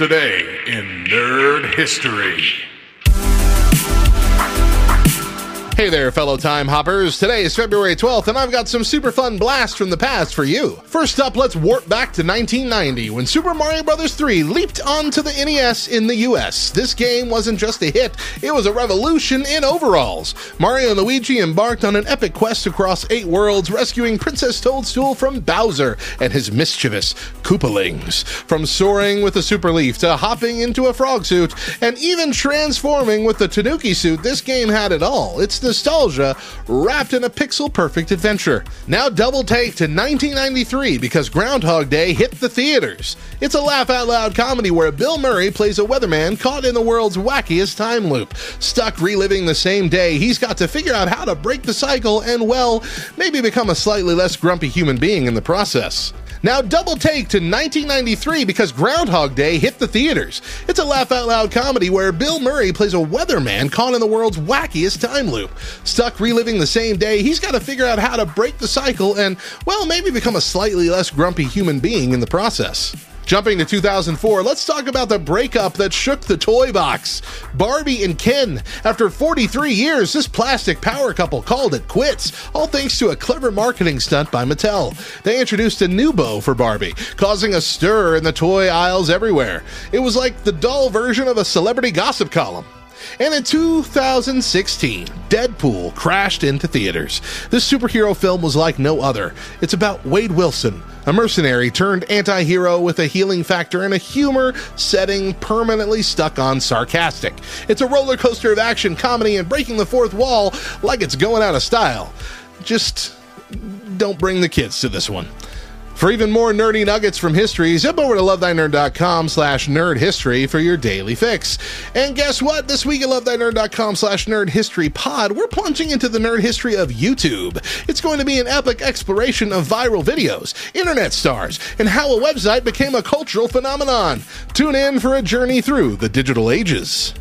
Today in Nerd History. Hey there, fellow time hoppers. Today is February 12th, and I've got some super fun blasts from the past for you. First up, let's warp back to 1990 when Super Mario Bros. 3 leaped onto the NES in the US. This game wasn't just a hit, it was a revolution in overalls. Mario and Luigi embarked on an epic quest across eight worlds, rescuing Princess Toadstool from Bowser and his mischievous Koopalings. From soaring with a super leaf to hopping into a frog suit, and even transforming with the Tanuki suit, this game had it all. It's the nostalgia wrapped in a pixel perfect adventure. Now double take to 1993 because Groundhog Day hit the theaters. It's a laugh out loud comedy where Bill Murray plays a weatherman caught in the world's wackiest time loop. Stuck reliving the same day, he's got to figure out how to break the cycle and, well, maybe become a slightly less grumpy human being in the process. Now, double take to 1993 because Groundhog Day hit the theaters. It's a laugh out loud comedy where Bill Murray plays a weatherman caught in the world's wackiest time loop. Stuck reliving the same day, he's got to figure out how to break the cycle and, well, maybe become a slightly less grumpy human being in the process. Jumping to 2004, let's talk about the breakup that shook the toy box. Barbie and Ken. After 43 years, this plastic power couple called it quits, all thanks to a clever marketing stunt by Mattel. They introduced a new beau for Barbie, causing a stir in the toy aisles everywhere. It was like the dull version of a celebrity gossip column. And in 2016, Deadpool crashed into theaters. This superhero film was like no other. It's about Wade Wilson, a mercenary turned anti hero with a healing factor and a humor setting permanently stuck on sarcastic. It's a roller coaster of action, comedy, and breaking the fourth wall like it's going out of style. Just don't bring the kids to this one. For even more nerdy nuggets from history, zip over to lovethynerd.com slash nerd history for your daily fix. And guess what? This week at lovethynerd.com slash nerd history pod, we're plunging into the nerd history of YouTube. It's going to be an epic exploration of viral videos, internet stars, and how a website became a cultural phenomenon. Tune in for a journey through the digital ages.